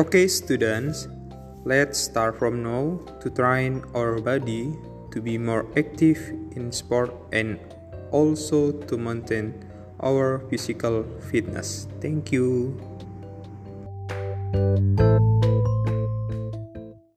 Okay, students, let's start from now to train our body to be more active in sport and also to maintain our physical fitness. Thank you.